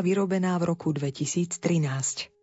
vyrobená v roku 2013.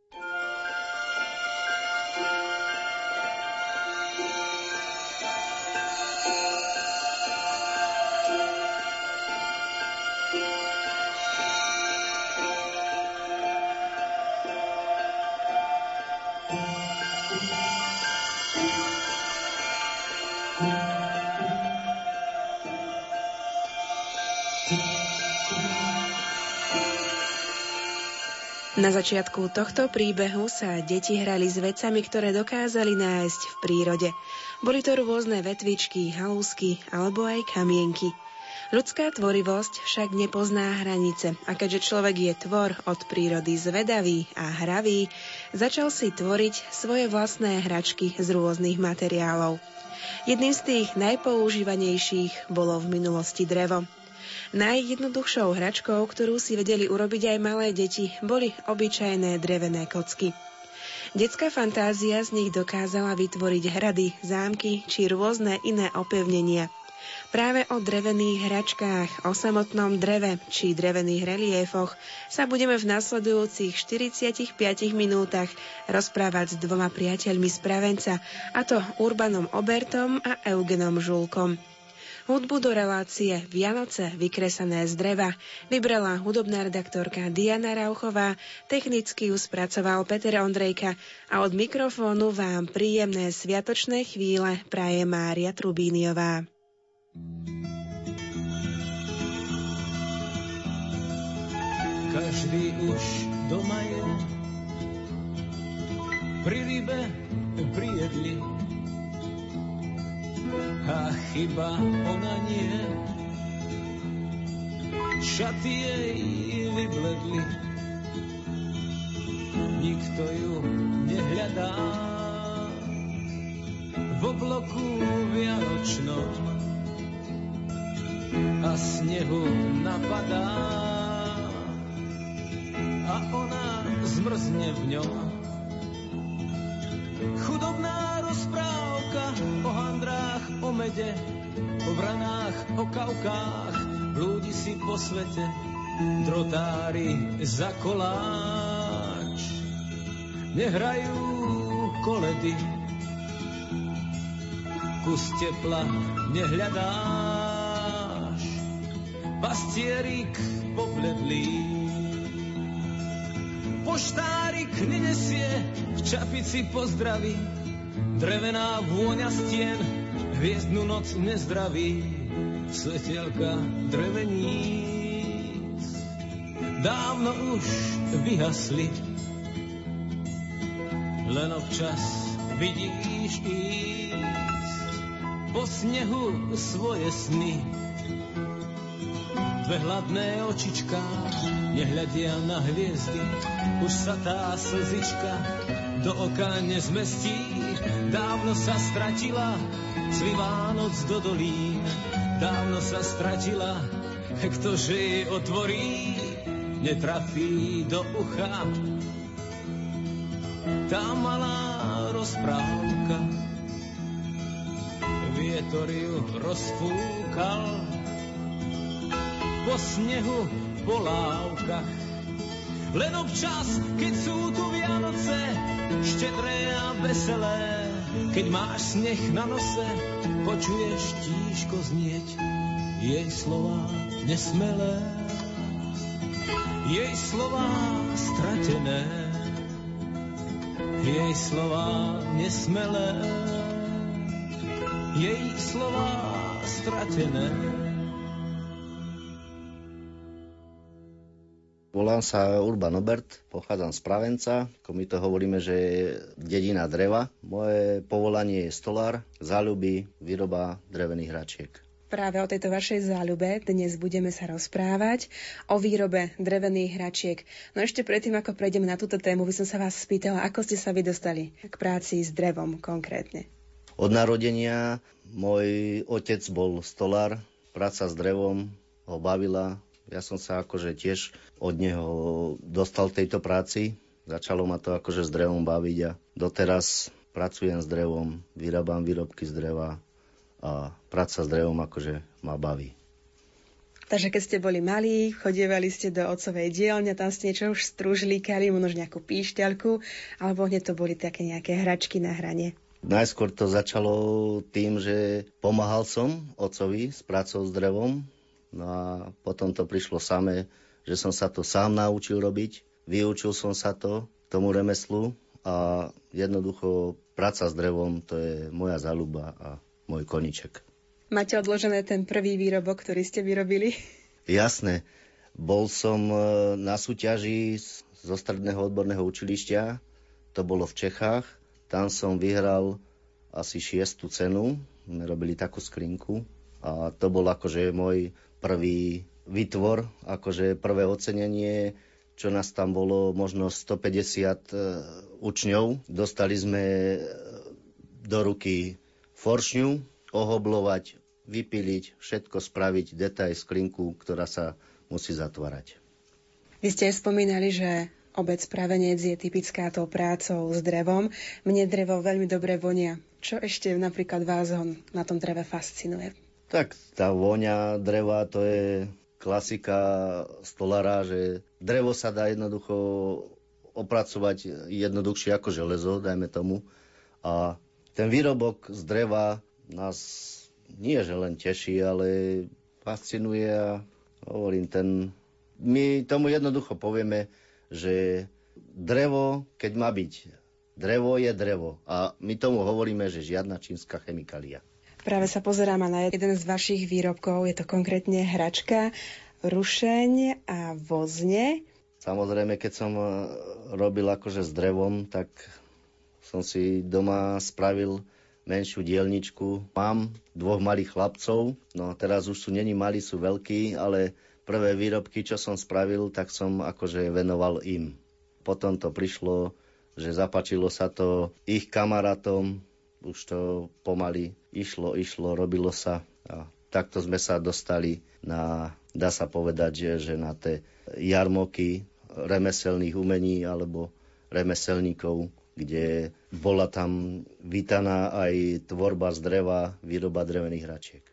Na začiatku tohto príbehu sa deti hrali s vecami, ktoré dokázali nájsť v prírode. Boli to rôzne vetvičky, halúsky alebo aj kamienky. Ľudská tvorivosť však nepozná hranice a keďže človek je tvor od prírody zvedavý a hravý, začal si tvoriť svoje vlastné hračky z rôznych materiálov. Jedným z tých najpoužívanejších bolo v minulosti drevo. Najjednoduchšou hračkou, ktorú si vedeli urobiť aj malé deti, boli obyčajné drevené kocky. Detská fantázia z nich dokázala vytvoriť hrady, zámky či rôzne iné opevnenia. Práve o drevených hračkách, o samotnom dreve či drevených reliefoch sa budeme v nasledujúcich 45 minútach rozprávať s dvoma priateľmi z Pravenca, a to Urbanom Obertom a Eugenom Žulkom. Hudbu do relácie Vianoce vykresané z dreva. Vybrala hudobná redaktorka Diana Rauchová, technicky ju spracoval Peter Ondrejka a od mikrofónu vám príjemné sviatočné chvíle praje Mária Trubíniová. Každý už doma je. Pri rybe prijedli a chyba ona nie. Šaty jej vybledli, nikto ju nehľadá. V obloku vianočnom a snehu napadá a ona zmrzne v ňom. Chudobná rozprávka o handrách, o mede, o branách, o kavkách, blúdi si po svete, drotári za koláč. Nehrajú koledy, kus tepla nehľadáš, pastierik pobledlý. Poštárik nenesie, v čapici pozdraví, drevená vôňa stien, hviezdnu noc nezdraví, svetelka dreveníc. Dávno už vyhasli, len občas vidíš ísť po snehu svoje sny. Dve hladné očičká nehľadia na hviezdy, už sa tá slzička do oka nezmestí. Dávno sa stratila cvivá noc do dolín, dávno sa stratila, ktože jej otvorí, netrafí do ucha. Tá malá rozprávka, vietor ju rozfúkal, po snehu, po lávkach. Len občas, keď sú tu Vianoce, štedré a veselé, keď máš sneh na nose, počuješ tížko znieť jej slova nesmelé, jej slova stratené, jej slova nesmelé, jej slova stratené. Volám sa Urban Obert, pochádzam z Pravenca, ako my to hovoríme, že je dedina dreva. Moje povolanie je stolár, záľuby, výroba drevených hračiek. Práve o tejto vašej záľube dnes budeme sa rozprávať o výrobe drevených hračiek. No ešte predtým, ako prejdeme na túto tému, by som sa vás spýtala, ako ste sa vy dostali k práci s drevom konkrétne. Od narodenia môj otec bol stolár, práca s drevom ho bavila, ja som sa akože tiež od neho dostal v tejto práci. Začalo ma to akože s drevom baviť a doteraz pracujem s drevom, vyrábam výrobky z dreva a práca s drevom akože ma baví. Takže keď ste boli malí, chodievali ste do otcovej dielne, tam ste niečo už strúžlíkali, možno nejakú píšťalku, alebo hneď to boli také nejaké hračky na hranie. Najskôr to začalo tým, že pomáhal som otcovi s prácou s drevom, no a potom to prišlo samé, že som sa to sám naučil robiť, vyučil som sa to, tomu remeslu a jednoducho práca s drevom to je moja záľuba a môj koniček. Máte odložené ten prvý výrobok, ktorý ste vyrobili? Jasné. Bol som e, na súťaži zo stredného odborného učilišťa, to bolo v Čechách. Tam som vyhral asi šiestu cenu, robili takú skrinku a to bol akože môj prvý vytvor, akože prvé ocenenie, čo nás tam bolo možno 150 e, učňov. Dostali sme e, do ruky foršňu, ohoblovať, vypiliť, všetko spraviť, detaj sklinku, ktorá sa musí zatvárať. Vy ste spomínali, že obec Pravenec je typická tou prácou s drevom. Mne drevo veľmi dobre vonia. Čo ešte napríklad vás na tom dreve fascinuje? Tak tá voňa dreva to je klasika stolára, že drevo sa dá jednoducho opracovať jednoduchšie ako železo, dajme tomu. A ten výrobok z dreva nás nie že len teší, ale fascinuje a hovorím, ten, my tomu jednoducho povieme, že drevo, keď má byť, drevo je drevo. A my tomu hovoríme, že žiadna čínska chemikália. Práve sa pozerám na jeden z vašich výrobkov, je to konkrétne hračka, rušeň a vozne. Samozrejme, keď som eh, robil akože s drevom, tak som si doma spravil menšiu dielničku. Mám dvoch malých chlapcov, no teraz už sú není malí, sú veľkí, ale prvé výrobky, čo som spravil, tak som akože venoval im. Potom to prišlo, že zapačilo sa to ich kamarátom, už to pomaly išlo, išlo, robilo sa a takto sme sa dostali na, dá sa povedať, že, že na tie jarmoky remeselných umení alebo remeselníkov, kde bola tam vítaná aj tvorba z dreva, výroba drevených hračiek.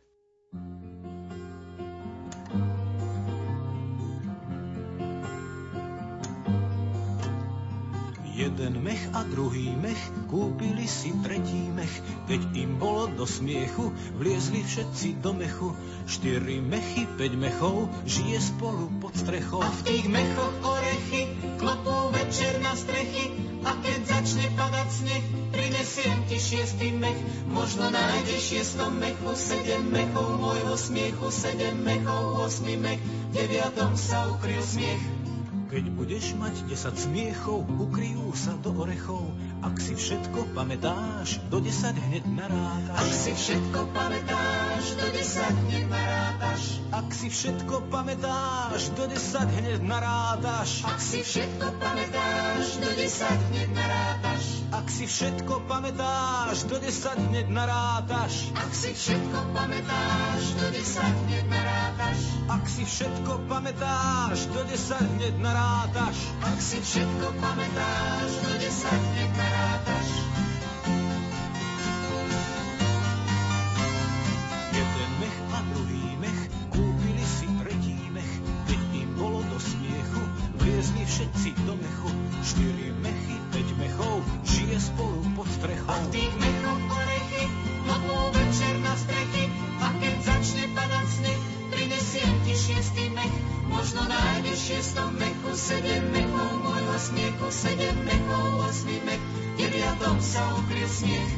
Jeden mech a druhý mech, kúpili si tretí mech. Keď im bolo do smiechu, vliezli všetci do mechu. Štyri mechy, päť mechov, žije spolu pod strechou. A v tých mechoch orechy, klopú večer na strechy. A keď začne padať sneh, prinesiem ti šiestý mech. Možno nájdeš šiestom mechu sedem mechov môjho smiechu, sedem mechov, osmi mech, deviatom sa ukryl smiech. Keď budeš mať 10 smiechov, ukryjú sa do orechov. Ak si všetko pamätáš, do 10 hneď narátaš. Ak si všetko pamätáš, do 10 hneď narátaš. Ak si všetko pamätáš, do 10 hneď narátaš. Ak si všetko pamätáš, do 10 hneď narátaš. Ak si všetko pamätáš, do 10 hneď narátaš. Ak si všetko pamätáš, do 10 hneď narátaš. Ak si všetko pamätáš, do 10 hneď narátaš. Ak si všetko pamätáš, do desať hneď narátaš. Smiech.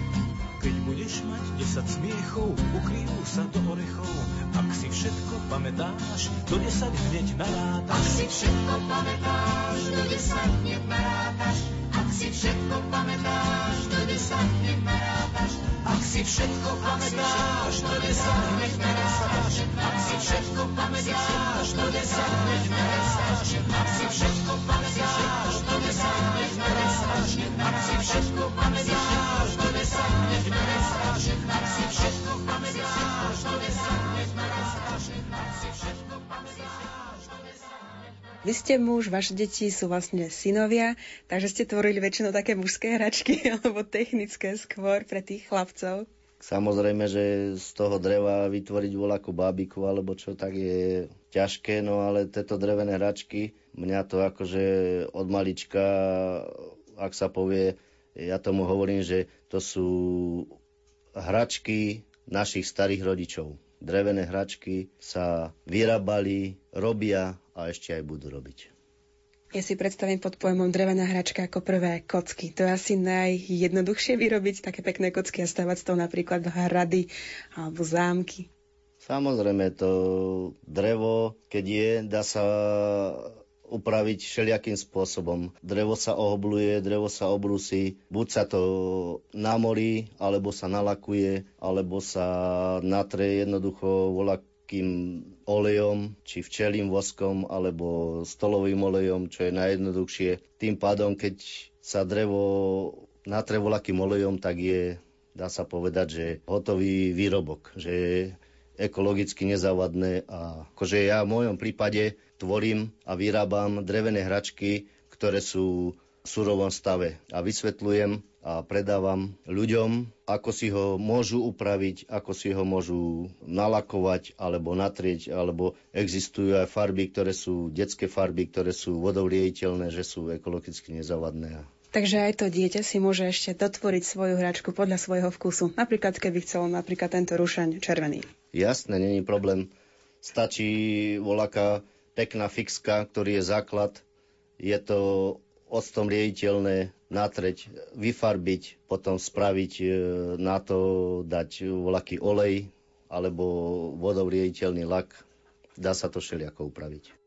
Keď budeš mať 10 smiechov, ukryjú sa do orechov. Ak si všetko pamätáš, do 10 hneď narátaš. Ak si všetko pamätáš, do 10 hneď narátaš. Ak si všetko pamätáš, do 10 hneď narátaš. Ak si všetko pamätáš, do 10 hneď narátaš. Ak si všetko pamätáš, do 10 hneď narátaš. Ak si všetko pamätáš, do 10 hneď narátaš. Ak si všetko pamätáš, do 10 hneď narátaš. Ak si všetko pamätáš, do 10 hneď narátaš. Ak si všetko pamätáš, do 10 vy ste muž, vaše deti sú vlastne synovia, takže ste tvorili väčšinou také mužské hračky alebo technické skôr pre tých chlapcov. Samozrejme, že z toho dreva vytvoriť voľakú bábiku alebo čo, tak je ťažké, no ale tieto drevené hračky, mňa to akože od malička, ak sa povie, ja tomu hovorím, že to sú hračky našich starých rodičov. Drevené hračky sa vyrábali, robia a ešte aj budú robiť. Ja si predstavím pod pojmom drevená hračka ako prvé kocky. To je asi najjednoduchšie vyrobiť také pekné kocky a stavať z toho napríklad hrady alebo zámky. Samozrejme, to drevo, keď je, dá sa upraviť všelijakým spôsobom. Drevo sa ohobluje, drevo sa obrusí, buď sa to namorí, alebo sa nalakuje, alebo sa natre jednoducho volakým olejom, či včelým voskom, alebo stolovým olejom, čo je najjednoduchšie. Tým pádom, keď sa drevo natre volakým olejom, tak je, dá sa povedať, že hotový výrobok, že ekologicky nezávadné a akože ja v mojom prípade tvorím a vyrábam drevené hračky, ktoré sú v surovom stave a vysvetľujem a predávam ľuďom, ako si ho môžu upraviť, ako si ho môžu nalakovať alebo natrieť, alebo existujú aj farby, ktoré sú detské farby, ktoré sú vodovriediteľné, že sú ekologicky nezávadné. Takže aj to dieťa si môže ešte dotvoriť svoju hračku podľa svojho vkusu. Napríklad, keby chcel napríklad tento rušaň červený. Jasné, není problém. Stačí voľaká pekná fixka, ktorý je základ. Je to octom riediteľné, natreť, vyfarbiť, potom spraviť e, na to, dať voľaký olej alebo vodou riediteľný lak. Dá sa to všelijako upraviť.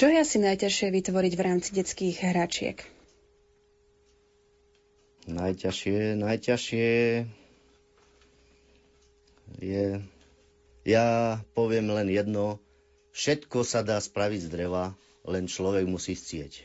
Čo je asi najťažšie vytvoriť v rámci detských hračiek? Najťažšie, najťažšie je... Ja poviem len jedno. Všetko sa dá spraviť z dreva, len človek musí chcieť.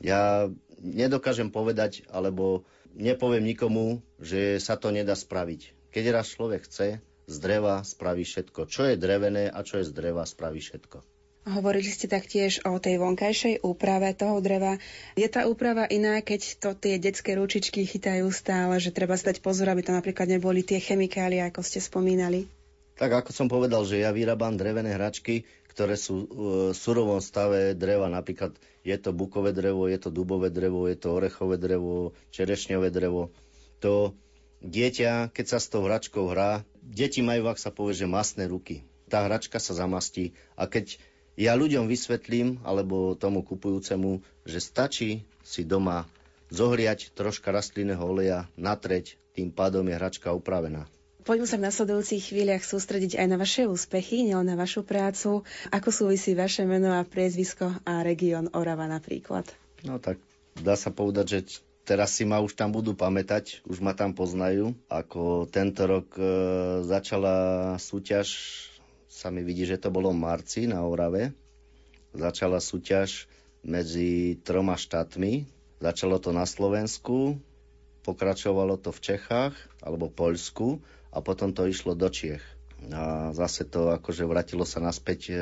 Ja nedokážem povedať, alebo nepoviem nikomu, že sa to nedá spraviť. Keď raz človek chce, z dreva spraví všetko. Čo je drevené a čo je z dreva, spraví všetko. Hovorili ste taktiež o tej vonkajšej úprave toho dreva. Je tá úprava iná, keď to tie detské ručičky chytajú stále, že treba zdať pozor, aby tam napríklad neboli tie chemikálie, ako ste spomínali? Tak ako som povedal, že ja vyrábam drevené hračky, ktoré sú v surovom stave dreva. Napríklad je to bukové drevo, je to dubové drevo, je to orechové drevo, čerešňové drevo. To dieťa, keď sa s tou hračkou hrá, deti majú, ak sa povie, že masné ruky. Tá hračka sa zamastí a keď ja ľuďom vysvetlím, alebo tomu kupujúcemu, že stačí si doma zohriať troška rastlinného oleja, natreť, tým pádom je hračka upravená. Poďme sa v nasledujúcich chvíľach sústrediť aj na vaše úspechy, nielen na vašu prácu. Ako súvisí vaše meno a priezvisko a región Orava napríklad? No tak dá sa povedať, že teraz si ma už tam budú pamätať, už ma tam poznajú. Ako tento rok e, začala súťaž sa mi vidí, že to bolo v marci na Orave. Začala súťaž medzi troma štátmi. Začalo to na Slovensku, pokračovalo to v Čechách alebo Poľsku a potom to išlo do Čiech. A zase to akože vratilo sa naspäť e,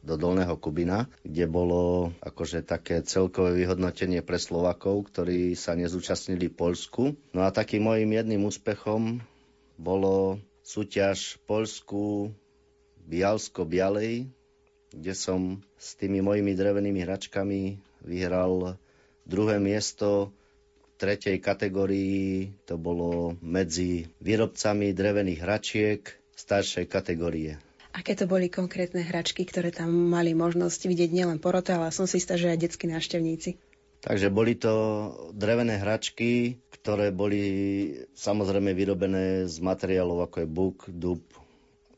do Dolného Kubina, kde bolo akože také celkové vyhodnotenie pre Slovakov, ktorí sa nezúčastnili v Polsku. No a takým mojim jedným úspechom bolo súťaž Polsku Bialsko-Bialej, kde som s tými mojimi drevenými hračkami vyhral druhé miesto v tretej kategórii. To bolo medzi výrobcami drevených hračiek staršej kategórie. Aké to boli konkrétne hračky, ktoré tam mali možnosť vidieť nielen porote, ale som si istá, že aj detskí návštevníci? Takže boli to drevené hračky, ktoré boli samozrejme vyrobené z materiálov ako je buk, dub,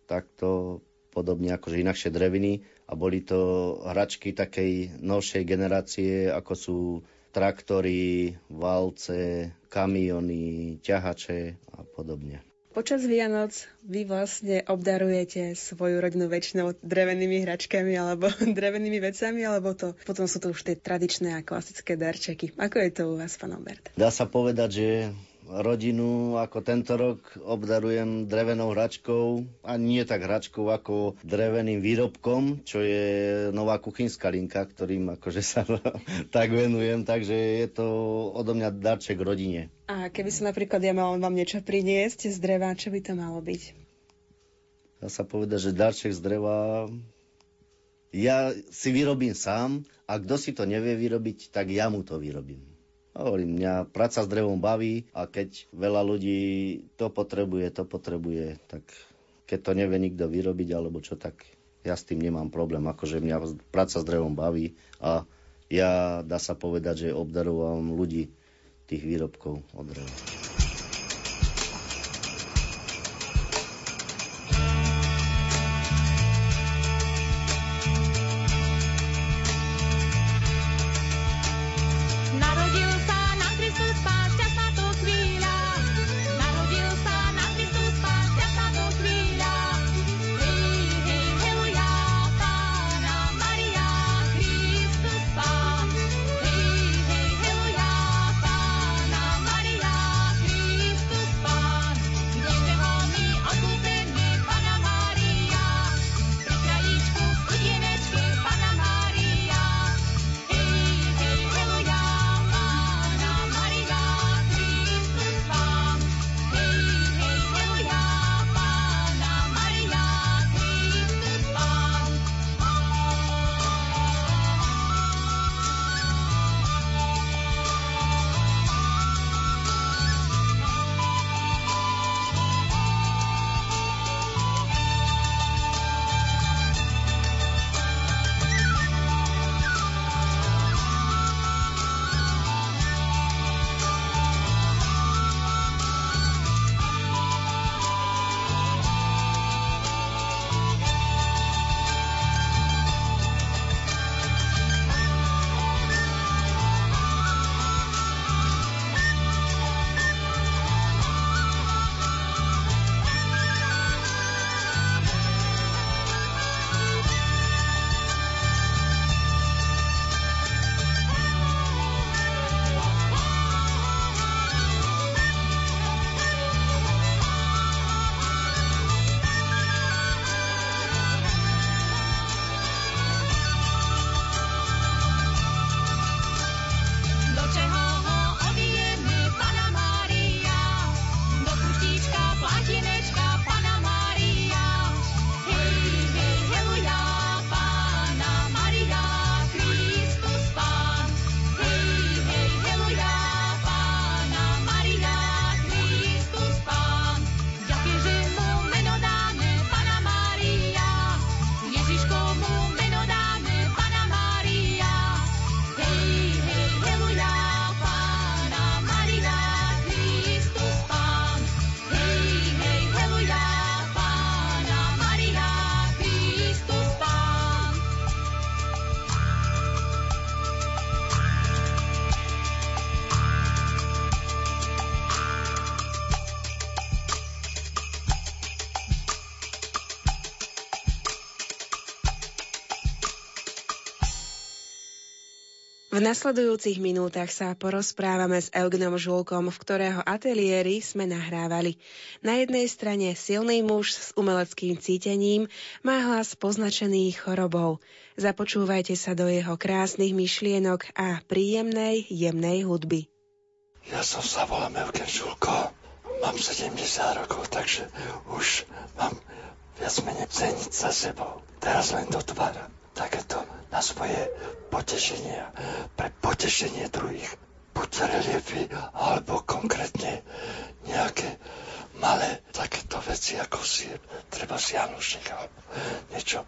takto podobne akože inakšie dreviny a boli to hračky takej novšej generácie, ako sú traktory, valce, kamiony, ťahače a podobne. Počas Vianoc vy vlastne obdarujete svoju rodinu väčšinou drevenými hračkami alebo drevenými vecami, alebo to potom sú to už tie tradičné a klasické darčeky. Ako je to u vás, pán Albert? Dá sa povedať, že rodinu ako tento rok obdarujem drevenou hračkou a nie tak hračkou ako dreveným výrobkom, čo je nová kuchynská linka, ktorým akože sa tak venujem, takže je to odo mňa darček rodine. A keby som napríklad ja mal vám niečo priniesť z dreva, čo by to malo byť? Dá sa povedať, že darček z dreva ja si vyrobím sám a kto si to nevie vyrobiť, tak ja mu to vyrobím. Hovorím, mňa práca s drevom baví a keď veľa ľudí to potrebuje, to potrebuje, tak keď to nevie nikto vyrobiť alebo čo, tak ja s tým nemám problém. Akože mňa práca s drevom baví a ja, dá sa povedať, že obdarujem ľudí tých výrobkov od dreva. V nasledujúcich minútach sa porozprávame s Eugnom Žulkom, v ktorého ateliéri sme nahrávali. Na jednej strane silný muž s umeleckým cítením má hlas poznačený chorobou. Započúvajte sa do jeho krásnych myšlienok a príjemnej, jemnej hudby. Ja som sa volám Eugen Žulko, mám 70 rokov, takže už mám viac menej ceniť za sebou. Teraz len dotváram takéto na svoje potešenie, pre potešenie druhých. Buď reliefy, alebo konkrétne nejaké malé takéto veci, ako si treba si Janušek niečo.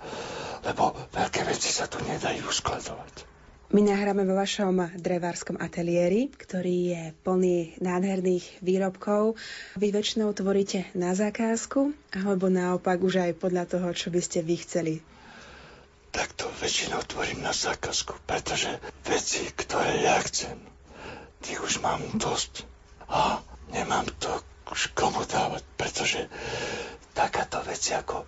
Lebo veľké veci sa tu nedajú skladovať. My nahráme vo vašom drevárskom ateliéri, ktorý je plný nádherných výrobkov. Vy väčšinou tvoríte na zákazku, alebo naopak už aj podľa toho, čo by ste vy chceli tak to väčšinou tvorím na zákazku, pretože veci, ktoré ja chcem, tých už mám dosť a nemám to už komu dávať, pretože takáto veci, ako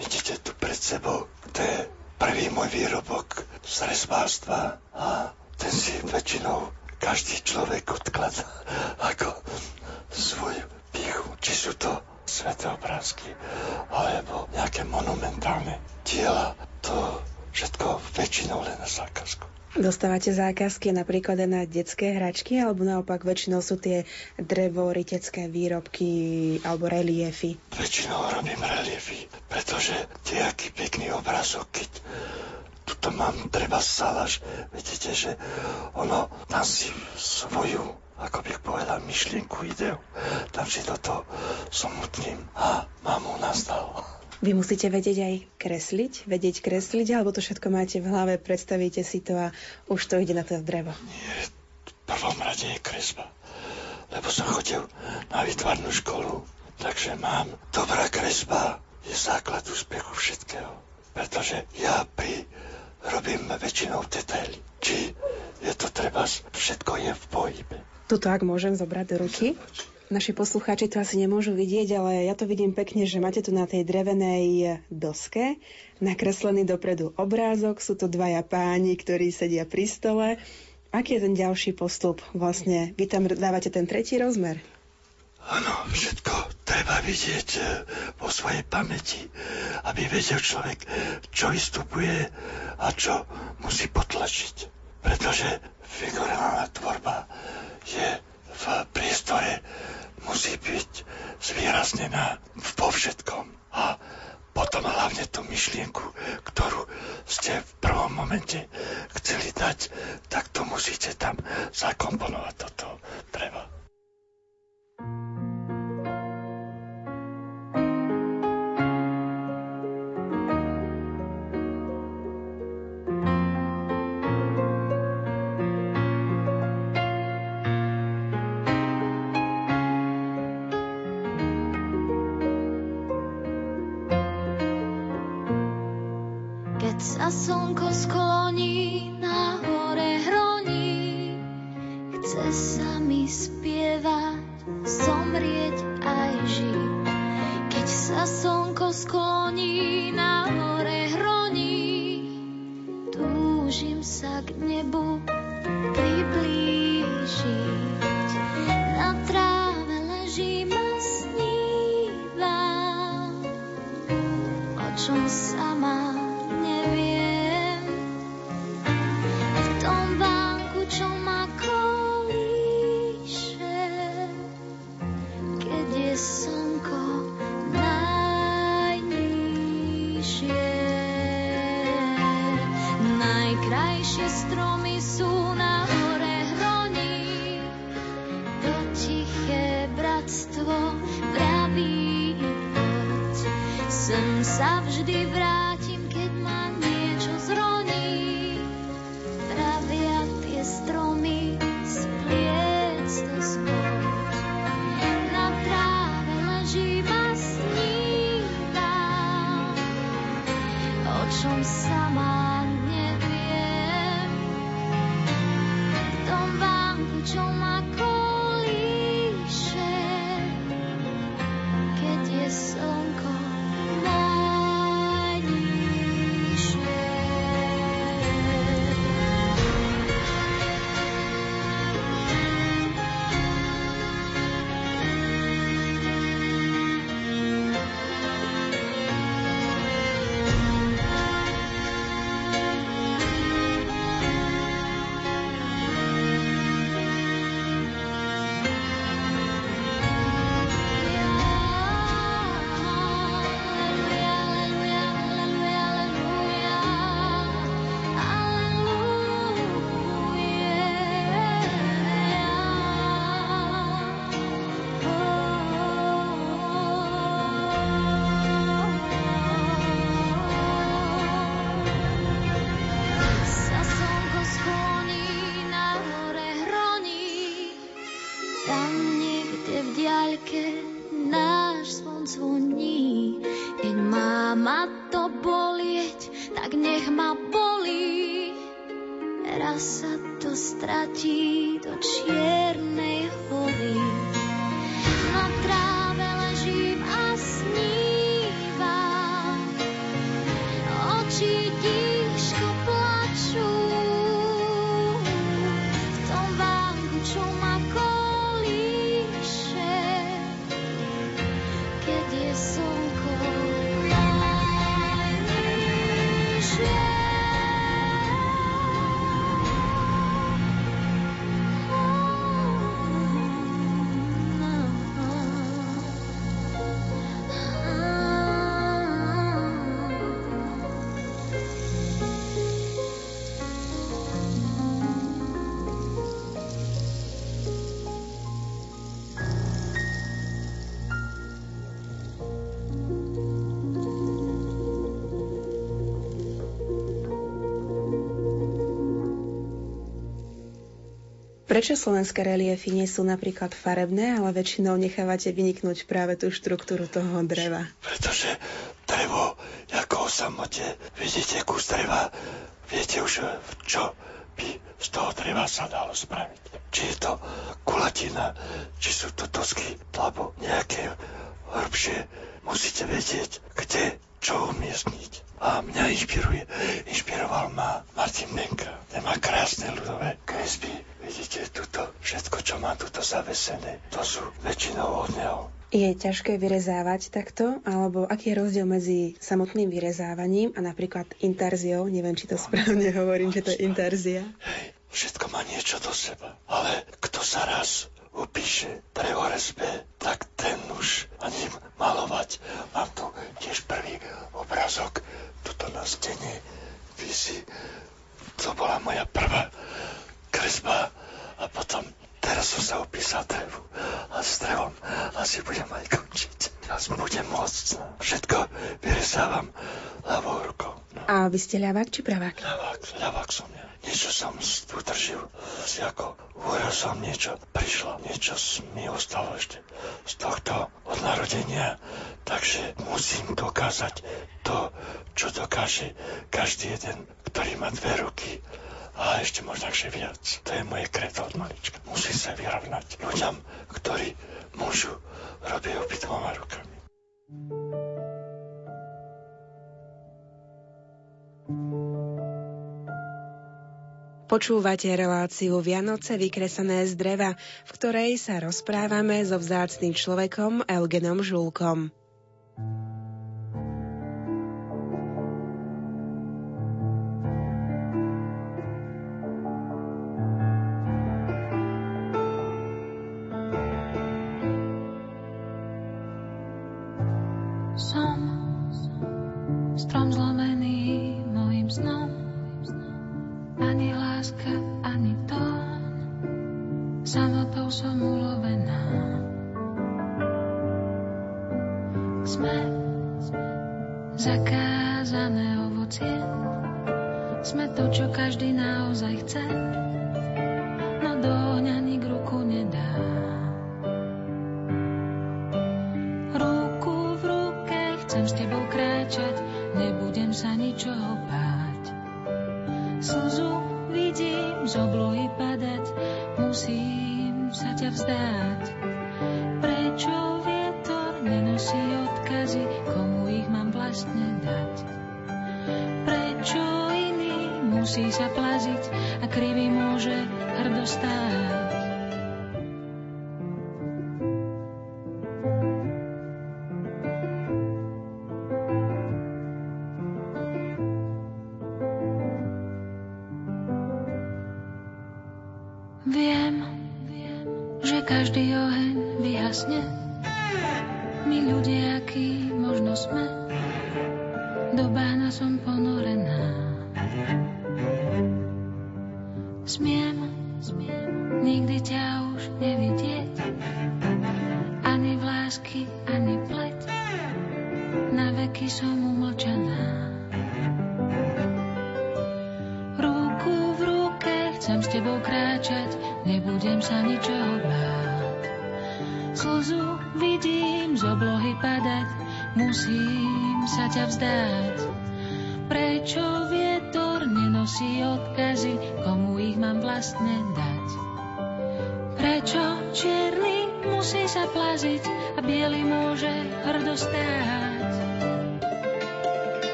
vidíte tu pred sebou, to je prvý môj výrobok z rezbárstva a ten si väčšinou každý človek odkladá ako svoju pichu. Či sú to sveté obrázky alebo nejaké monumentálne diela väčšinou len na zákazku. Dostávate zákazky napríklad na detské hračky, alebo naopak väčšinou sú tie drevoritecké výrobky alebo reliefy? Väčšinou robím reliefy, pretože nejaký pekný obrázok, keď tuto mám treba salaš, vidíte, že ono tam si svoju ako bych povedal, myšlienku, ideu. Do toho somutním a mám u nás dal. Vy musíte vedieť aj kresliť, vedieť kresliť, alebo to všetko máte v hlave, predstavíte si to a už to ide na to drevo. Nie, v prvom rade je kresba. Lebo som chodil na výtvarnú školu, takže mám dobrá kresba, je základ úspechu všetkého. Pretože ja pri robím väčšinou detaily. Či je to treba, všetko je v pohybe. Tuto ak môžem zobrať do ruky. Naši poslucháči to asi nemôžu vidieť, ale ja to vidím pekne, že máte tu na tej drevenej doske nakreslený dopredu obrázok. Sú to dvaja páni, ktorí sedia pri stole. Aký je ten ďalší postup? Vlastne vy tam dávate ten tretí rozmer? Áno, všetko treba vidieť e, vo svojej pamäti, aby vedel človek, čo vystupuje a čo musí potlačiť. Pretože figurálna tvorba je v priestore musí byť zvýraznená vo všetkom. A potom hlavne tú myšlienku, ktorú ste v prvom momente chceli dať, tak to musíte tam zakomponovať do toho dreva. zazvoní. 中洒满。Prečo slovenské reliefy nie sú napríklad farebné, ale väčšinou nechávate vyniknúť práve tú štruktúru toho dreva? Pretože drevo, ako samote, vidíte kus dreva, viete už, čo by z toho dreva sa dalo spraviť. Či je to kulatina, či sú to dosky, alebo nejaké hrbšie. Musíte vedieť, kde čo umiestniť. A mňa inšpiruje, inšpiroval ma Martin Benka. Ten má krásne ľudové kresby. Vidíte, tuto, všetko, čo má tuto zavesené, to sú väčšinou od neho. Je ťažké vyrezávať takto? Alebo aký je rozdiel medzi samotným vyrezávaním a napríklad intarziou? Neviem, či to správne hovorím, že to je intarzia. Hej, všetko má niečo do seba. Ale kto sa raz upíše drevorezbe, tak ten už ani malovať. Mám tu tiež prvý obrazok, tuto na stene vysí. To bola moja prvá kresba a potom teraz som sa opísal drevu a s drevom asi budem aj končiť. Teraz budem môcť. Všetko vyrezávam ľavou rukou. No. A vy ste ľavák či pravák? Ľavák, ľavák som ja. Niečo som utržil, si ako úrazom niečo prišlo, niečo mi ostalo ešte z tohto od narodenia, takže musím dokázať to, čo dokáže každý jeden, ktorý má dve ruky a ešte možno viac. To je moje kreto od malička. Musí sa vyrovnať ľuďom, ktorí môžu robiť obidvoma rukami. Počúvate reláciu Vianoce vykresané z dreva, v ktorej sa rozprávame so vzácným človekom Eugenom Žulkom. Nenosí odkazy, komu ich mám vlastne dať? Prečo čierny musí sa plaziť a biely môže hrdo stáť?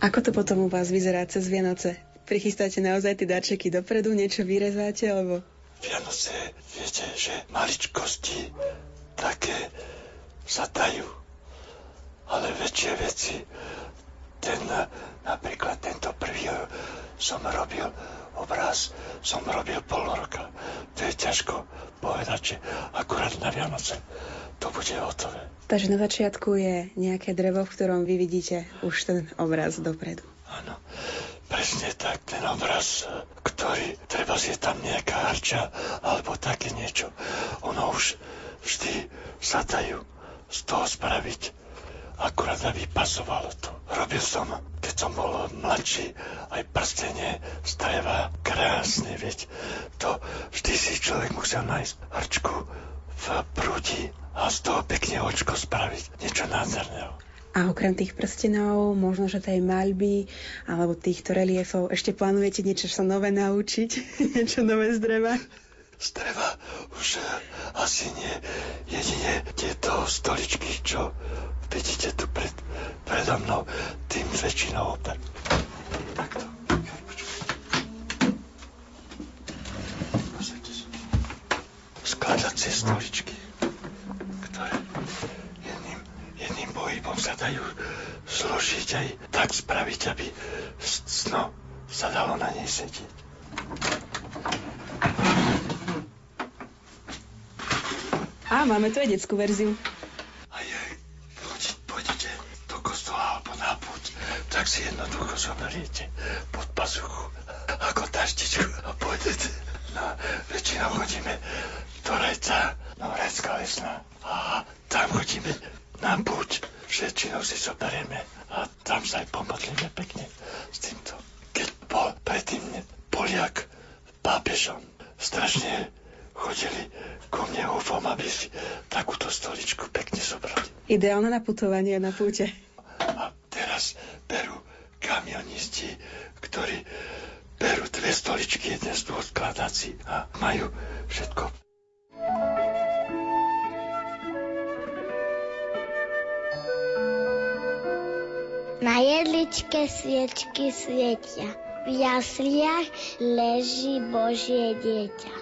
Ako to potom u vás vyzerá cez Vianoce? Prichystáte naozaj tie darčeky dopredu, niečo vyrezáte, alebo... Vianoce, viete, že maličkosti také sa dajú, ale väčšie veci, ten, napríklad tento prvý som robil obraz, som robil pol roka. To je ťažko povedať, že akurát na Vianoce to bude hotové. Takže na začiatku je nejaké drevo, v ktorom vy vidíte už ten obraz dopredu. Áno, presne tak, ten obraz, ktorý treba si tam nejaká harča alebo také niečo. Ono už vždy sa dajú z toho spraviť akurát aby pasovalo to. Robil som, keď som bol mladší, aj prstenie z dreva, krásne, veď to vždy si človek musel nájsť hrčku v prúdi a z toho pekne očko spraviť. Niečo nádherného. A okrem tých prstenov, možno, že tej maľby alebo týchto reliefov, ešte plánujete niečo sa nové naučiť? niečo nové z dreva? Z dreva už asi nie. Jedine tieto stoličky, čo vidíte tu pred, predo mnou, tým väčšinou oper. Takto. Skladacie stoličky ktoré jedným, jedným pohybom sa dajú zložiť aj tak spraviť, aby sno sa dalo na nej sedieť. A máme tu aj detskú verziu. A je, pôjdete do kostola alebo na púť, tak si jednoducho zoberiete pod pazuchu ako taštičku a pôjdete. No, väčšinou chodíme do Rajca, no Rajská lesná. A tam chodíme na púť, všetčinou si zoberieme a tam sa aj pomodlíme pekne s týmto. Keď bol predtým Poliak pápežom, strašne chodili ku mne ufom, aby si takúto stoličku pekne zobrali. Ideálne na putovanie na púte. A teraz berú kamionisti, ktorí berú dve stoličky, jeden dvoch skladací a majú všetko Na jedličke sviečky svietia, v jasliach leží Božie dieťa.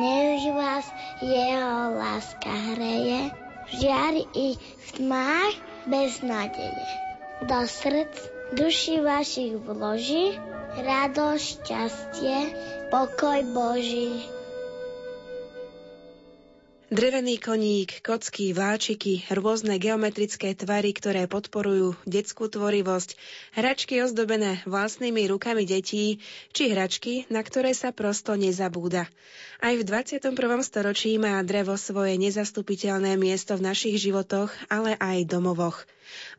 Nech vás jeho láska hreje, žiari i v tmách bez nádeje. Do srdc duši vašich vloží radosť, šťastie, pokoj Boží. Drevený koník, kocky, vláčiky, rôzne geometrické tvary, ktoré podporujú detskú tvorivosť, hračky ozdobené vlastnými rukami detí, či hračky, na ktoré sa prosto nezabúda. Aj v 21. storočí má drevo svoje nezastupiteľné miesto v našich životoch, ale aj domovoch.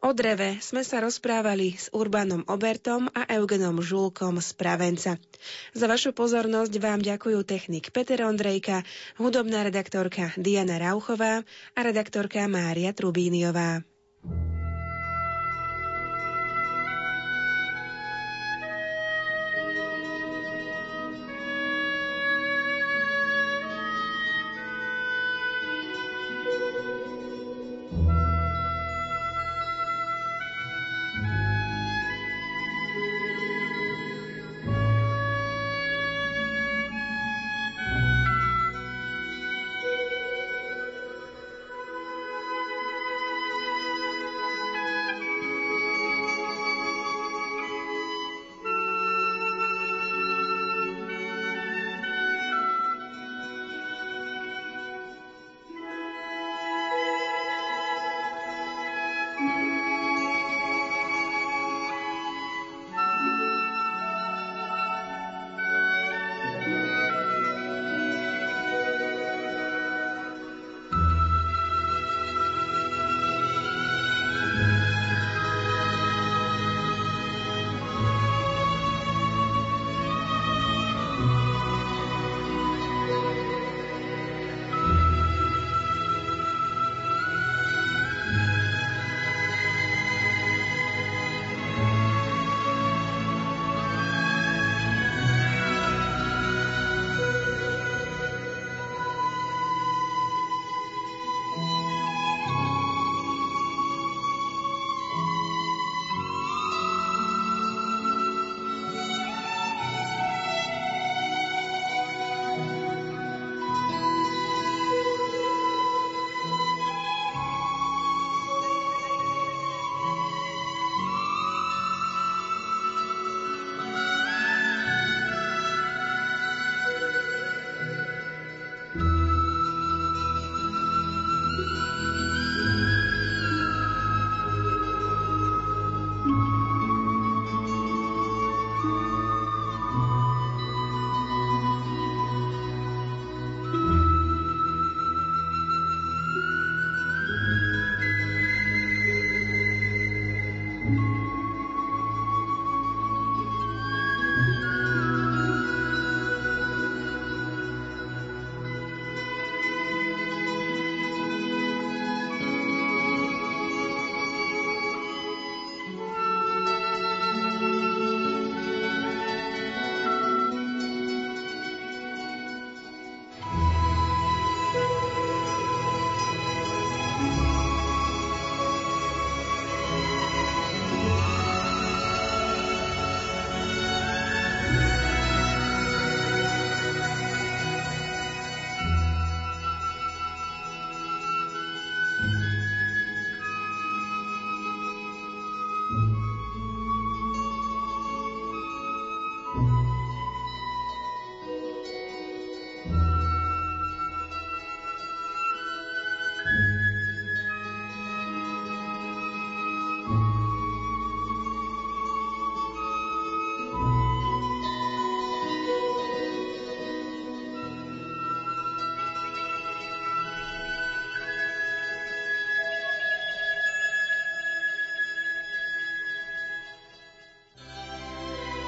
O dreve sme sa rozprávali s Urbanom Obertom a Eugenom Žulkom z Pravenca. Za vašu pozornosť vám ďakujú technik Peter Ondrejka, hudobná redaktorka Diana Rauchová a redaktorka Mária Trubíniová.